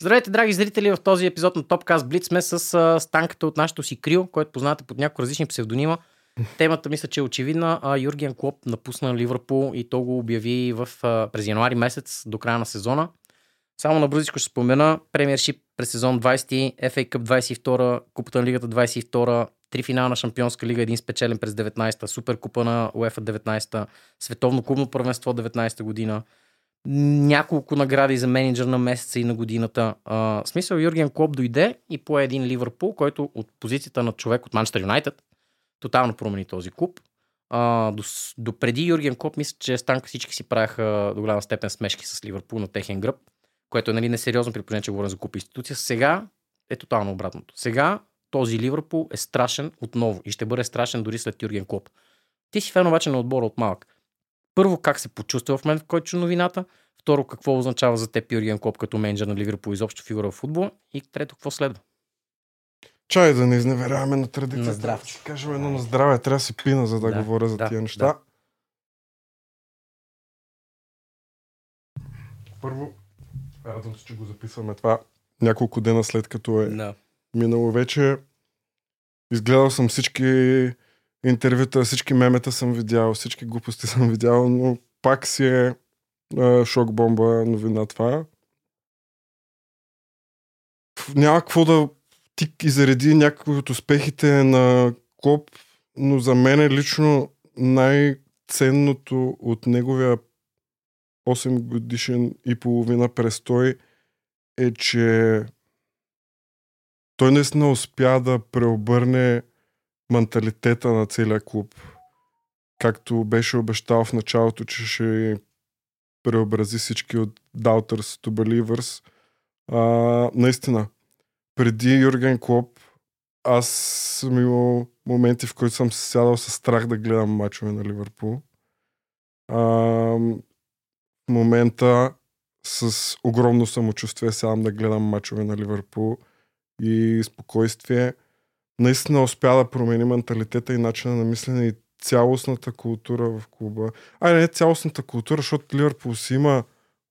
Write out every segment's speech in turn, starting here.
Здравейте, драги зрители! В този епизод на Topcast Blitz сме с станката от нашото си крио, което познавате под няколко различни псевдонима. Темата мисля, че е очевидна. А, Юрген Клоп напусна Ливърпул и то го обяви в, през януари месец до края на сезона. Само на бързичко ще спомена премиершип през сезон 20, FA Cup 22, Купата на лигата 22, три финала на Шампионска лига, един спечелен през 19-та, Суперкупа на UEFA 19-та, Световно клубно първенство 19-та година, няколко награди за менеджер на месеца и на годината. А, в смисъл Юрген Клоп дойде и по един Ливърпул, който от позицията на човек от Манчестър Юнайтед тотално промени този клуб. А, до, до преди Юрген Клоп мисля, че Станка всички си правяха до голяма степен смешки с Ливърпул на техен гръб, което е нали, несериозно при положение, че говорим за куп институция. Сега е тотално обратното. Сега този Ливърпул е страшен отново и ще бъде страшен дори след Юрген Клоп. Ти си фен обаче на отбора от малък. Първо, как се почувства в момент, в който чу новината. Второ, какво означава за теб Юрген Клоп като менеджер на Ливърпул изобщо фигура в футбола. И трето, какво следва? Чай да не изневеряваме на традицията. На здраве. Ще кажем едно на здраве. Трябва да се пина, за да, Да, говоря за да, тия неща. да. Първо, радвам се, че го записваме това няколко дена след като е Да. минало вече. Изгледал съм всички интервюта, всички мемета съм видял, всички глупости съм видял, но пак си е шок бомба новина това. Няма какво да ти изреди някои от успехите на Клоп, но за мен е лично най-ценното от неговия 8 годишен и половина престой е, че той наистина успя да преобърне менталитета на целия клуб. Както беше обещал в началото, че ще преобрази всички от Doubters to Believers. А, наистина, преди Юрген Клоп, аз съм имал моменти, в които съм сядал с страх да гледам мачове на Ливърпул. А, в момента с огромно самочувствие сядам да гледам мачове на Ливърпул и спокойствие. Наистина успя да промени менталитета и начина на мислене и цялостната култура в клуба. Ай, не цялостната култура, защото Ливърпул си има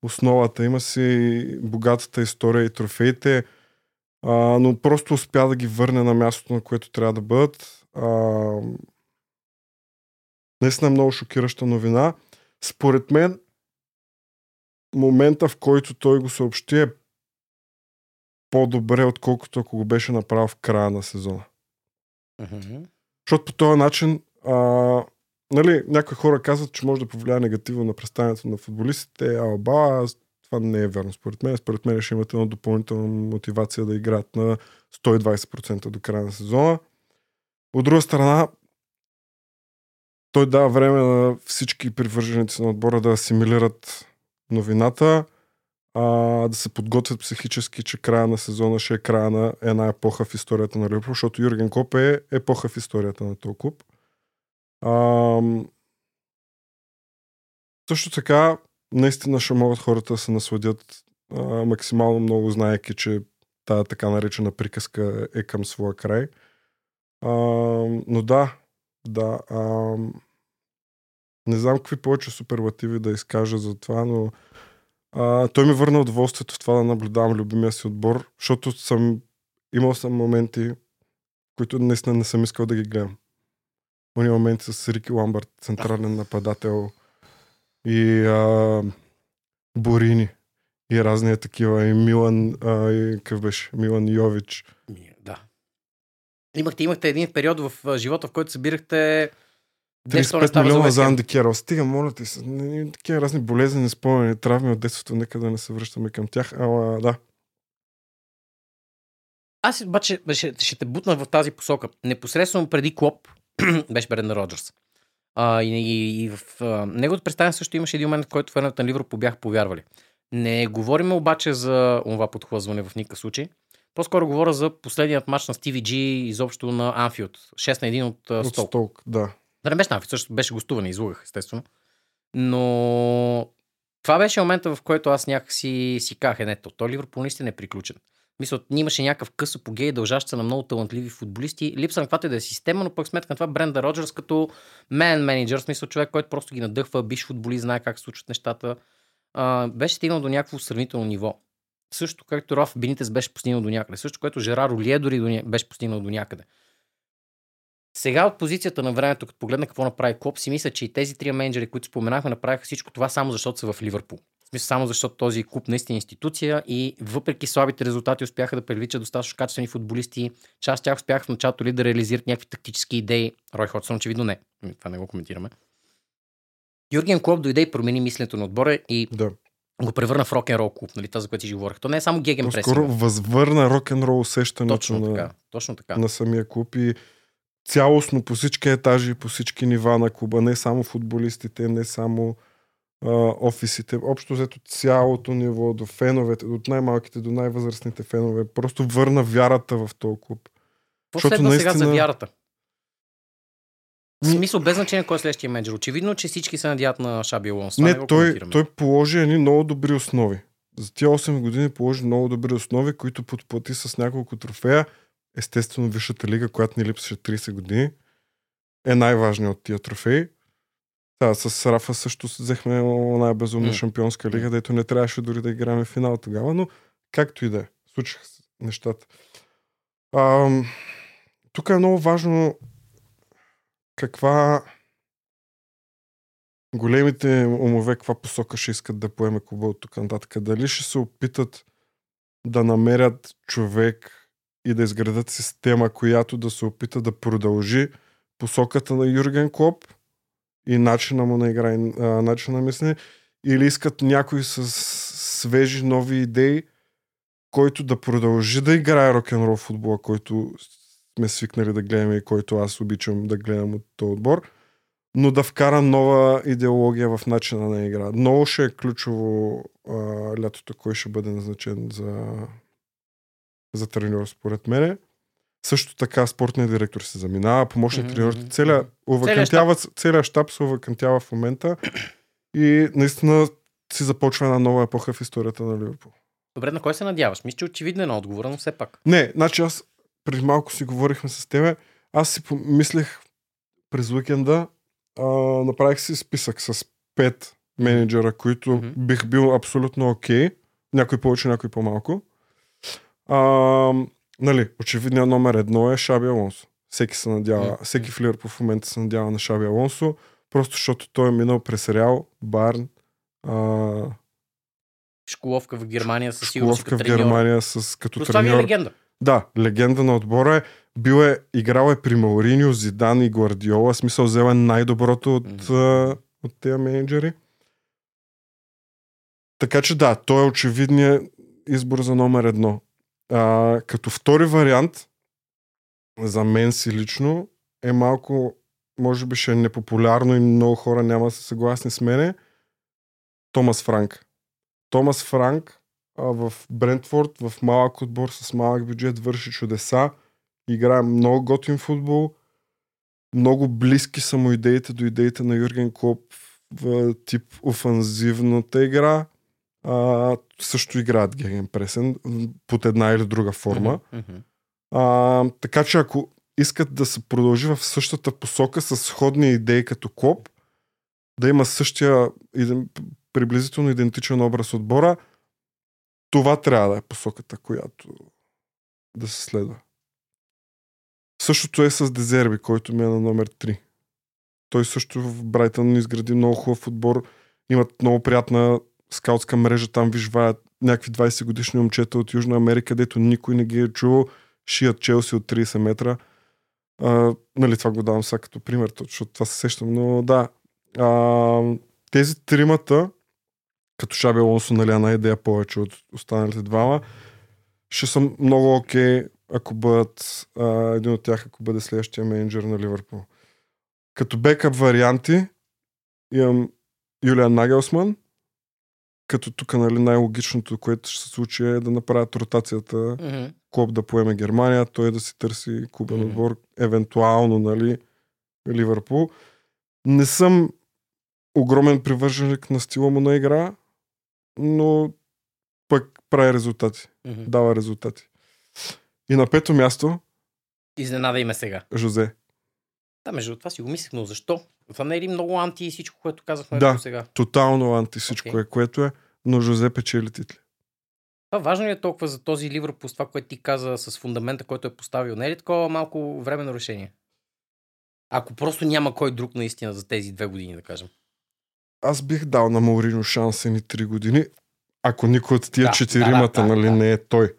основата, има си богатата история и трофеите, а, но просто успя да ги върне на мястото, на което трябва да бъдат. А, наистина много шокираща новина. Според мен, момента, в който той го съобщи е по-добре, отколкото ако го беше направил в края на сезона. Мгм. Защото по този начин, а, нали, някои хора казват, че може да повлияе негативно на представянето на футболистите, а оба, аз- това не е верно според мен. Според мен ще имате една допълнителна мотивация да играят на 120% до края на сезона. От друга страна, той дава време на всички привърженици на отбора да асимилират новината, а, да се подготвят психически, че края на сезона ще е края на една епоха в историята на Ливърпул, защото Юрген Клоп е епоха в историята на този клуб. Ам, също така, наистина ще могат хората да се насладят а, максимално много, знаеки, че тази така наречена приказка е към своя край. Ам, но да, да. Ам, не знам какви повече суперлативи да изкажа за това, но а, той ми върна удоволствието в това да наблюдавам любимия си отбор, защото съм имал съм моменти, които наистина не съм искал да ги гледам. Уни моменти с Рики Ламбард, централен нападател и а, Борини и разни такива, и Милан, а, и какъв беше, Милан Йович. Да. Имахте, имахте един период в живота, в който събирахте 10 неща 35 милиона за Анди Керол. Стига, моля ти се. Такива разни болезнени спомени, травми от детството, нека да не се връщаме към тях. Ама да, Аз обаче ще, ще те бутна в тази посока. Непосредствено преди Клоп беше Бренда Роджерс. А, и, и, и в а, неговото представяне също имаше един момент, в който феновете на Ливърпул бяха повярвали. Не говорим обаче за това подхлъзване в никакъв случай. По-скоро говоря за последният матч на Стиви Джи изобщо на Анфилд. 6 на 1 от, от. Столк, да. Да не беше на Анфилд, също беше гостуване, излъгах, естествено. Но това беше момента, в който аз някакси си казах, е, не, то, то Ливърпул наистина е приключен. Мисля, имаше някакъв къс апогей, дължащ се на много талантливи футболисти. Липса на каквато и да е система, но пък сметка на това Бренда Роджерс като мен менеджер, смисъл човек, който просто ги надъхва, биш футболист, знае как се случват нещата. А, беше стигнал до някакво сравнително ниво. също както Раф Бенитес беше постигнал до някъде, също което Жерар Олие дори беше постигнал до някъде. Сега от позицията на времето, като погледна какво направи Клоп, си мисля, че и тези три менеджери, които споменахме, направиха всичко това само защото са в Ливърпул. В смисъл само защото този клуб наистина е институция и въпреки слабите резултати успяха да привличат достатъчно качествени футболисти. Част от тях успяха в началото ли да реализират някакви тактически идеи. Рой Ходсън очевидно не. Това не го коментираме. Юрген Клоп дойде и промени мисленето на отбора и Да. го превърна в рок-н-рол клуб, нали, това за което си говорих. То не е само геген По-скоро възвърна рок-н-рол усещането Точно на, така. Точно така. на самия клуб и цялостно по всички етажи, по всички нива на клуба, не само футболистите, не само а, офисите, общо взето цялото ниво до феновете, от най-малките до най-възрастните фенове, просто върна вярата в този клуб. Защото следва сега за наистина- вярата? В смисъл, без значение кой е следващия менеджер. Очевидно, че всички се надяват на Шаби Алонсо. Не, не той, той положи едни много добри основи. За тия 8 години положи много добри основи, които подплати с няколко трофея. Естествено, Висшата лига, която ни липсваше 30 години, е най-важният от тия трофеи. Да, с Рафа също взехме най-безумна М. шампионска лига, дето не трябваше дори да играме в финал тогава, но както и да е, случиха се нещата. Ам, тук е много важно каква големите умове каква посока ще искат да поеме клуба от тук нататък. Дали ще се опитат да намерят човек и да изградат система, която да се опита да продължи посоката на Юрген Клоп и начина му на игра, и, начина на мислене, или искат някой с свежи нови идеи, който да продължи да играе рок-н-рол футбола, който сме свикнали да гледаме и който аз обичам да гледам от този отбор, но да вкара нова идеология в начина на игра. Много ще е ключово а, лятото, кой ще бъде назначен за, за треньор, според мене. Също така спортният директор се заминава, помощник Мгм, треньорите, целият, целият щаб се увакантява в момента и наистина си започва една нова епоха в историята на Ливърпул. Добре, на кой се надяваш? Мисля, че очевидно е на отговора, но все пак. Не, значи аз преди малко си говорихме с тебе. Аз си помислех през уикенда, а, направих си списък с пет менеджера, които Мгм. бих бил абсолютно окей. Някой повече, някой по-малко. А, нали, очевидният номер едно е Шаби Алонсо. Всеки се надява, Мгм. всеки в Ливърпул в момента се надява на Шаби Алонсо, просто защото той е минал през Реал, Барн, а, Школовка в Германия със сигурност. школовка в. Германия с, като това ви е треньор. легенда. Да, легенда на отбора е. Бил е, играл е при Мауриньо, Зидан и Гвардиола. Смисъл взел е най-доброто от, а, от тези менеджери. Така че да, той е очевидният избор за номер едно. А, като втори вариант, за мен си лично, е малко, може би ще е непопулярно и много хора няма да са съгласни с мене. Томас Франк. Томас Франк а, в Брентфорд, в малък отбор с малък бюджет, върши чудеса. Играе много готин футбол. Много близки са му идеите до идеите на Юрген Клоп в тип офанзивната игра. А, също играят геген пресен под една или друга форма. Мгм. А, така че ако искат да се продължи в същата посока с сходни идеи като Клоп, да има същия приблизително идентичен образ отбора, това трябва да е посоката, която да се следва. Същото е с Дезерби, който ми е на номер 3. Той също в Брайтън изгради много хубав отбор. Имат много приятна скаутска мрежа. Там вижваят някакви 20 годишни момчета от Южна Америка, където никой не ги е чувал. Шият Челси от 30 метра. А, нали, това го давам сега като пример, защото това се сещам, но да. А, тези тримата, като Шаби Алонсо, нали, една идея повече от останалите двама, ще съм много окей, ако бъдат а, един от тях, ако бъде следващия менеджер на Ливърпул. Като бекъп варианти имам Юлиан Нагелсман, като тук нали, най-логичното, което ще се случи е да направят ротацията Мгм. Клоп да поеме Германия, той да си търси клубен Мгм. отбор, евентуално, нали, Ливърпул. Не съм огромен привърженик на стила му на игра, но пък прави резултати. Мгм. Дава резултати. И на пето място, Изненада име сега. Жозе. Да, между това си го мислех, но защо? Това не е ли много анти всичко, което казахме Да. до сега? Тотално анти всичко Окей. е, което е, но Жозе печели титли. Това важно ли е толкова за този Ливърпул, това, което ти каза с фундамента, който е поставил? Не е ли такова малко временно решение? Ако просто няма кой друг наистина за тези две години, да кажем. Аз бих дал на Маурино шанса ни 3 години, ако никой от тия Да, четиримата да, да, нали, да. не е той.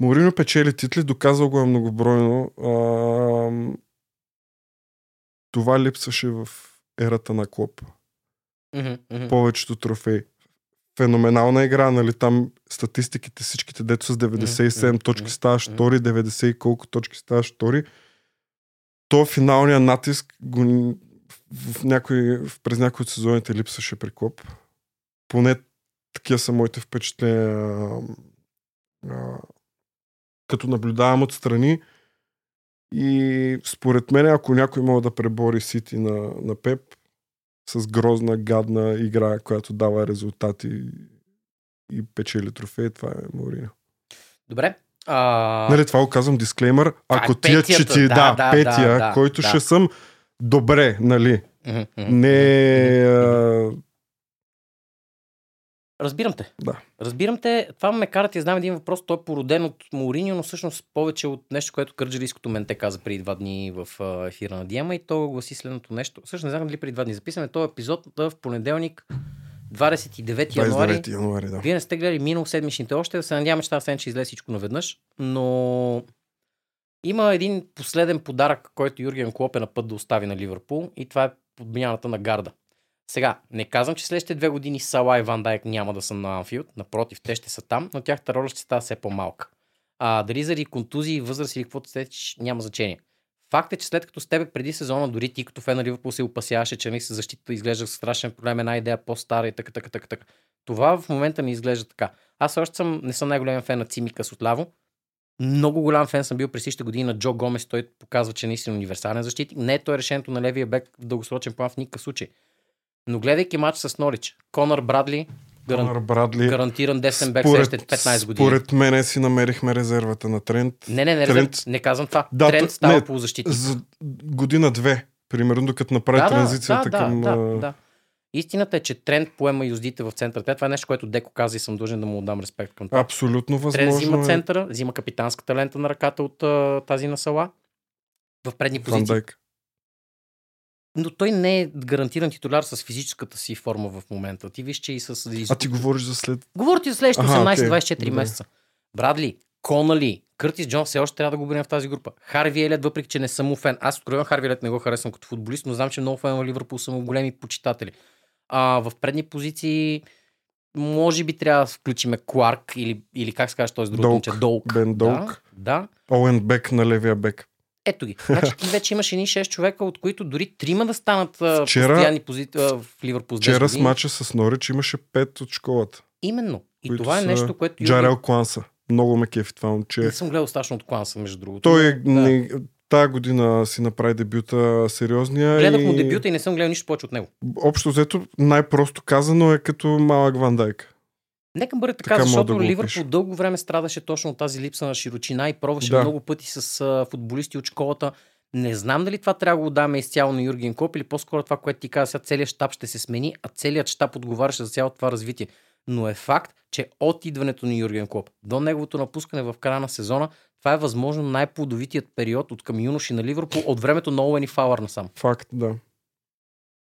Маурино печели титли, доказал го е многобройно. А, това липсваше в ерата на Клоп. Мгм. Повечето трофеи. Феноменална игра, нали? Там статистиките, всичките дето с 97 Мгм, точки ставаш втори, 90 и колко точки ставаш втори. То финалния натиск го, в, някой, през някои от сезоните липсваше при Клоп. Поне такива са моите впечатления. а, а, като наблюдавам отстрани. И според мен, ако някой може да пребори Сити на, на Пеп с грозна, гадна игра, която дава резултати и печели трофеи, това е Морина. Добре. А... Нали, това го казвам дисклеймър. Ако е тия чети, да, да, да, петия, да, да, който да. ще съм добре, нали, не мгм. а, Разбирам те. Да. Разбирам те. Това ме кара ти знам един въпрос. Той е породен от Мауриньо, но всъщност повече от нещо, което кърджалийското менте каза преди два дни в ефира на Диема и то гласи следното нещо. Всъщност не знам дали преди два дни записаме този епизод да, в понеделник 29 януари. 29 януари, да. Вие не сте гледали минал седмичните още, да се надяваме, че тази седмица излезе всичко наведнъж, но има един последен подарък, който Юрген Клоп е на път да остави на Ливърпул и това е подмяната на гарда. Сега, не казвам, че следващите две години Сала и Ван Дайк няма да са на Анфилд, напротив, те ще са там, но тяхната роля ще става все по-малка. А дали заради контузии, възраст или каквото сте, няма значение. Факт е, че след като с тебе преди сезона, дори ти като фен на Ливърпул се опасяваше, че се защита изглежда страшен проблем, една идея по-стара и така, така, така, така. Това в момента не изглежда така. Аз още съм, не съм най-голям фен на Цимикас отляво. Много голям фен съм бил през всичките години на Джо Гомес. Той показва, че е наистина универсален защитник. Не е той решението на левия бек в дългосрочен план в никакъв случай. Но гледайки матч с Норич, Конър Брадли, гаран... Конър Брадли. гарантиран десен бек следващите 15 години. Според мен си намерихме резервата на Трент. Не, не, не, Трент- Трент... не казвам това. Да, Тренд то- става не, полузащитник. За година-две, примерно, докато направи да, транзицията да, към... Да, да, да. Истината е, че Тренд поема юздите в центъра. Това е нещо, което Деко каза и съм длъжен да му отдам респект към това. Абсолютно Тренд възможно взима е. центъра, взима капитанската лента на ръката от тази на Сала в предни позиции. Но той не е гарантиран титуляр с физическата си форма в момента. Ти виж, че и с... А ти говориш за след... Говоря ти за следващите Аха, 18-24 окей. месеца. Брадли, Конали, Къртис Джон все още трябва да го бъдем в тази група. Харви Елет, въпреки че не съм му фен. Аз откровено Харви Елет не го харесвам като футболист, но знам, че много фен на Ливърпул са му големи почитатели. А, в предни позиции може би трябва да включиме Кларк или, или как се казва този друг момче? Долг. Бен Долг. Да, да. Оуен Бек на левия бек. Ето ги. Значи ти вече имаш едни 6 човека, от които дори трима да станат Вчера- постоянни позиции в Ливърпул. с 10 Вчера с мача с Норич имаше пет от школата. Именно. И това е нещо, което... Юрген- Джарел Кланса. Много ме кефи това момче. Не съм гледал страшно от кланса, между другото. Той да. не, тая година си направи дебюта сериозния. Гледах и... му дебюта и не съм гледал нищо повече от него. Общо взето, най-просто казано е като малък Ван Дайк. Нека бъде така, Така защото Ливърпул дълго време страдаше точно от тази липса на широчина и пробваше Да. много пъти с а, футболисти от школата. Не знам дали това трябва да го даме изцяло на Юрген Клоп или по-скоро това, което ти каза, сега целият щаб ще се смени, а целият щаб отговаряше за цялото това развитие. Но е факт, че от идването на Юрген Клоп до неговото напускане в края на сезона, това е възможно най-плодовитият период от към юноши на Ливърпул от времето на Оуен и Фауър насам. Факт, да.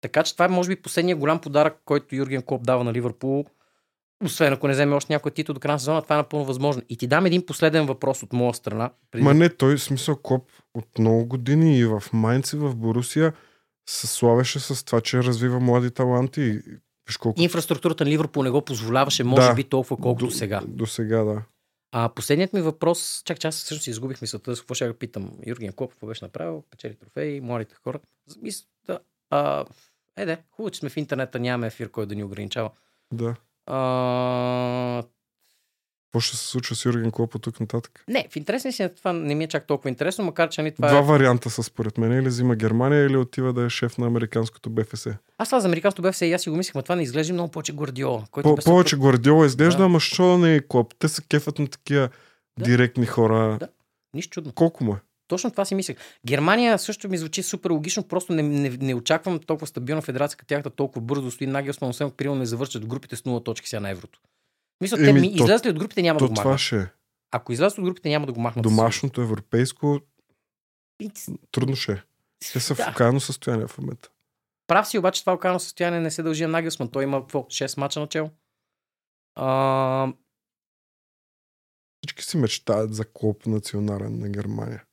Така че това е може би последният голям подарък, който Юрген Клоп дава на Ливърпул. Освен ако не вземе още някой титул до края на сезона, това е напълно възможно. И ти дам един последен въпрос от моя страна. Преди... Ма не, той смисъл Клоп от много години и в Майнц и в Борусия се славеше с това, че развива млади таланти. Виж колко Инфраструктурата на Ливърпул не го позволяваше, може Да. би толкова колкото до, сега. До сега, да. А последният ми въпрос, чак че аз всъщност изгубих мисълта, с какво ще я питам. Юрген Клоп, какво беше направил, печели трофеи, младите хора. Мис... Да, а, е, де, хубаво, че сме в интернета, нямаме ефир, който да ни ограничава. да. А, Какво ще се случва с Юрген Клоп от тук нататък? не, в интерес си това не ми е чак толкова интересно, макар че нали, това Два е... варианта са според мен. Или взима Германия, или отива да е шеф на американското БФС. Аз това за американското БФС и аз си го мислех, но това не изглежда много повече Гвардиола. По- повече Гвардиола изглежда, Да. ама що не е Клоп? Те се кефат на такива Да. директни хора. Да. Нищо чудно. Колко му е? Точно това си мислех. Германия също ми звучи супер логично, просто не, не, не очаквам толкова стабилна федерация, като тяхта толкова бързо стои Нагелсман, освен ако примерно не завършат групите с 0 точки сега на еврото. Мисля, те ми то- излезли от групите няма да То го това махнат. ще е. Ако излязат от групите няма да го махнат. Домашното европейско трудно ще е. Те са в Да. окаяно състояние в момента. Прав си, обаче това окаяно състояние не се дължи на Нагелсман. Той има какво? 6 мача начало. А, Всички си мечтаят за клуб национален на Германия.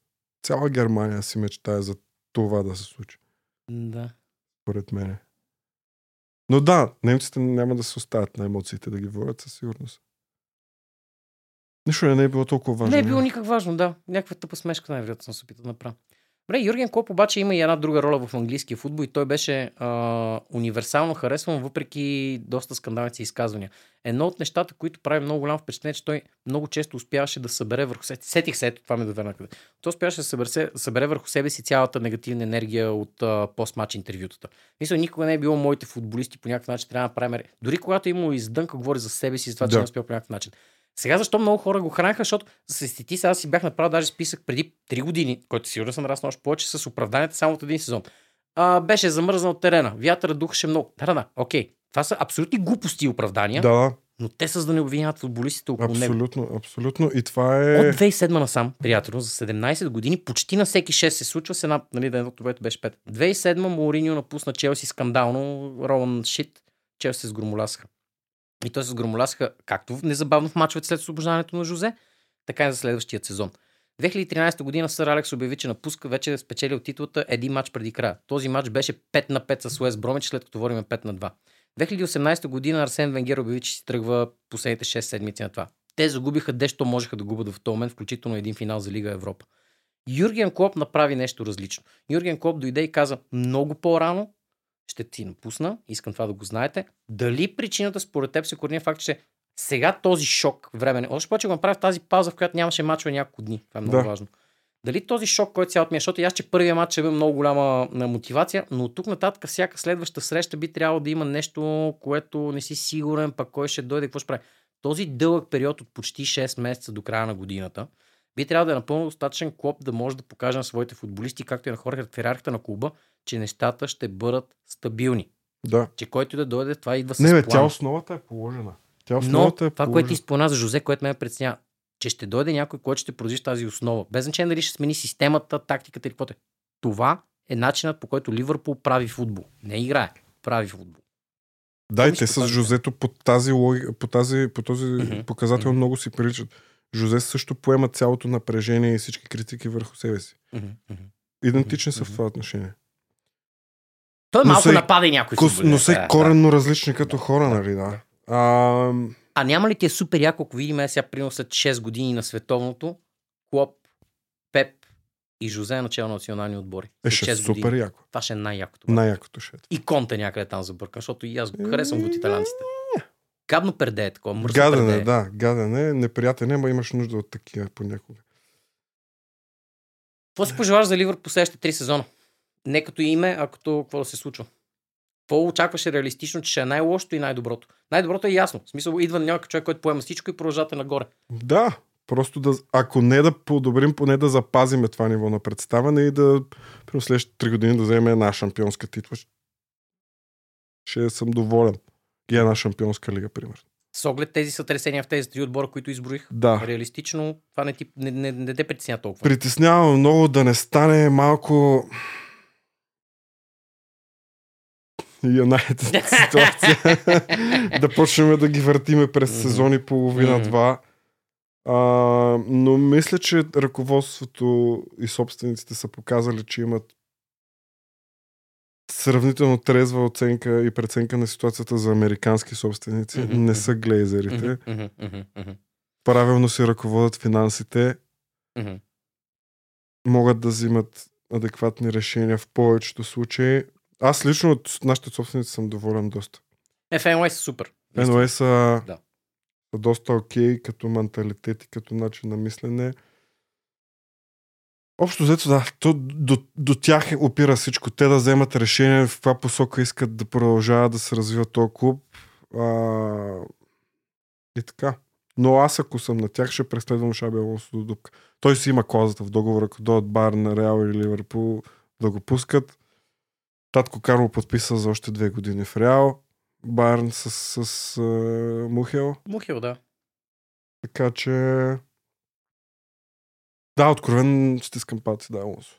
Цяла Германия си мечтае за това да се случи, да. според мен. Но да, немците няма да се оставят на емоциите да ги водят със сигурност. Нищо не е било толкова важно. Не е било никак важно, да. Някаква тъпа смешка най-вероятно се опитал да направя. Добре, Юрген Клоп обаче има и една друга роля в английския футбол и той беше а, универсално харесван, въпреки доста скандалните си изказвания. Едно от нещата, които прави много голямо впечатление, е, че той много често успяваше да събере върху себе Сетих се, ето това ме доведе накъде. Той успяваше да събере, събере върху себе си цялата негативна енергия от а, постматч интервютата. Мисля, никога не е било моите футболисти по някакъв начин трябва да правим. Дори когато е имало издънка, говори за себе си, за това, че Да. не успял по някакъв начин. Сега защо много хора го хранаха, защото се сети, сега си бях направил даже списък преди 3 години, който сигурно съм нараснал още повече с оправданията само от един сезон. А, беше замръзнал терена, вятъра духаше много. Да, да, да, окей. Това са абсолютни глупости и оправдания, да. Но те са за да не обвиняват футболистите около него. абсолютно, абсолютно. И това е... От 2007 насам, приятел, за 17 години, почти на всеки 6 се случва с една, нали, едното което беше 5. 2007 Мауриньо напусна Челси скандално, Ролан Шит, Челси се сгромолясаха. И той се сгромолясаха както незабавно в мачовете след освобождането на Жозе, така и за следващия сезон. 2013 година Сър Алекс обяви, че напуска вече да спечелил титлата един матч преди края. Този матч беше 5 на 5 с Уест Бромич, след като водиме 5 на 2. 2018 година Арсен Венгер обяви, че си тръгва последните 6 седмици на това. Те загубиха дещо можеха да губят в този момент, включително един финал за Лига Европа. Юрген Клоп направи нещо различно. Юрген Клоп дойде и каза много по-рано, ще ти напусна, искам това да го знаете. Дали причината според теб се корени факт, че сега този шок време, още повече го направи в тази пауза, в която нямаше мачове няколко дни. Това е много Да. важно. Дали този шок, който цялото ми е, защото аз, че първия матч ще бе много голяма на мотивация, но от тук нататък всяка следваща среща би трябвало да има нещо, което не си сигурен, пък кой ще дойде, какво ще прави. Този дълъг период от почти 6 месеца до края на годината би трябвало да е напълно достатъчен клоп да може да покаже на своите футболисти, както и на хората в иерархията на клуба, че нещата ще бъдат стабилни. Да. Че който да дойде, това идва с Не, бе, план. тя основата е положена. Тя Но основата е това, положена. което ти спомена за Жозе, което ме преценя, че ще дойде някой, който ще продължи тази основа. Без значение дали ще смени системата, тактиката или каквото е. Това е начинът по който Ливърпул прави футбол. Не играе, прави футбол. Да, и Помниш те по с тази- Жозето по тази, логика, по тази, по този показател много си приличат. Жозе също поема цялото напрежение и всички критики върху себе си. Идентични са в това отношение. Той Но малко са и напада и някой Кос, но са да, коренно различни като Да, хора, да, нали, да. да. А, А няма ли ти е супер яко, ако видим е сега примерно след 6 години на световното, Клоп, Пеп и Жозе е начало на национални отбори. е, ще е 6 супер години. яко. Това ще е най-якото. Най-якото ще е. И Конте някъде там забъркан, защото и аз го харесвам го от италянците. Гадно перде е такова, мръсно Гаден перде е, да, гаден е, неприятен е, ма имаш нужда от такива понякога. Какво си пожелаваш за Ливър по следващите три сезона? Не като име, а като какво да се случва. Какво очакваше реалистично, че ще е най-лошото и най-доброто? Най-доброто е ясно. В смисъл, идва някой човек, който поема всичко и продължавате нагоре. Да, просто да, ако не да подобрим, поне да запазиме това ниво на представяне и да през следващите 3 години да вземем една шампионска титла. Ще съм доволен. И една шампионска лига, примерно. С оглед тези сътресения в тези три отбора, които изброих, Да. реалистично това не, ти, не, не, не те притесня толкова. Притеснявам много да не стане малко Юнайтед ситуация. да почнем да ги въртиме през Мгм. сезони половина-два. А, но мисля, че ръководството и собствениците са показали, че имат сравнително трезва оценка и преценка на ситуацията за американски собственици. Мгм, Не са глейзерите. Мгм, мгм, Правилно си ръководят финансите. мгм. могат да взимат адекватни решения в повечето случаи. Аз лично от нашите собственици съм доволен доста. Е, са супер. NOS са, Да. са доста окей като менталитет и като начин на мислене. Общо взето, да, то, до, до тях опира всичко. Те да вземат решение в каква посока искат да продължават да се развива този клуб. А, и така. Но аз, ако съм на тях, ще преследвам Шаби Алонсо до дупка. Той си има клаузата в договора, ако дойдат Бар на Реал или Ливърпул да го пускат. Татко Карло подписа за още две години в Реал. Байерн с, с, с Мухел. Мухил, да. Така че... Да, откровен стискам палци, да, Алонсо.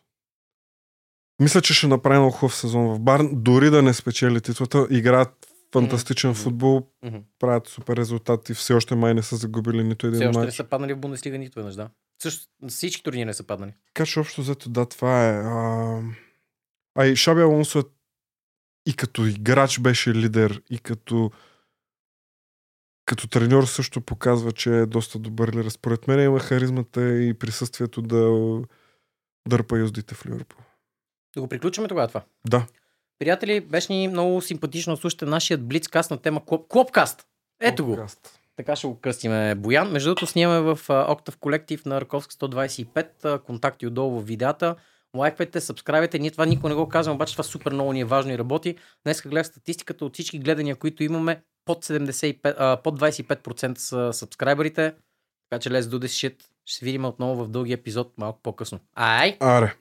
Мисля, че ще направи много хубав сезон в Барн. Дори да не спечели титлата, играят фантастичен Мгм. футбол, Мгм. правят супер резултати. Все още май не са загубили нито един Все още не матч. са паднали в Бундеслига нито веднъж, да. Също, всички турнири не са паднали. Така че общо взето, да, това е. А, а и Шаби Алонсо е и като играч беше лидер, и като като треньор също показва, че е доста добър лидер. Според мен има харизмата и присъствието да дърпа юздите в Ливърпул. Да го приключваме тогава това. Да. Приятели, беше ни много симпатично слушате нашият Блицкаст на тема Клоп... Клопкаст. Ето го. Подкаст. Така ще го кръстиме Боян. Между другото снимаме в Octave Collective на Раковски 125. а, Контакти отдолу в видеята. Лайквайте, сабскрайбайте. Ние това никога не го казвам, обаче това супер много ни е важно и работи. Днес гледах статистиката от всички гледания, които имаме. Под, 75, а, под 25% са сабскрайберите. Така че let's do this shit. Ще се видим отново в дълги епизод малко по-късно. Ай! Аре.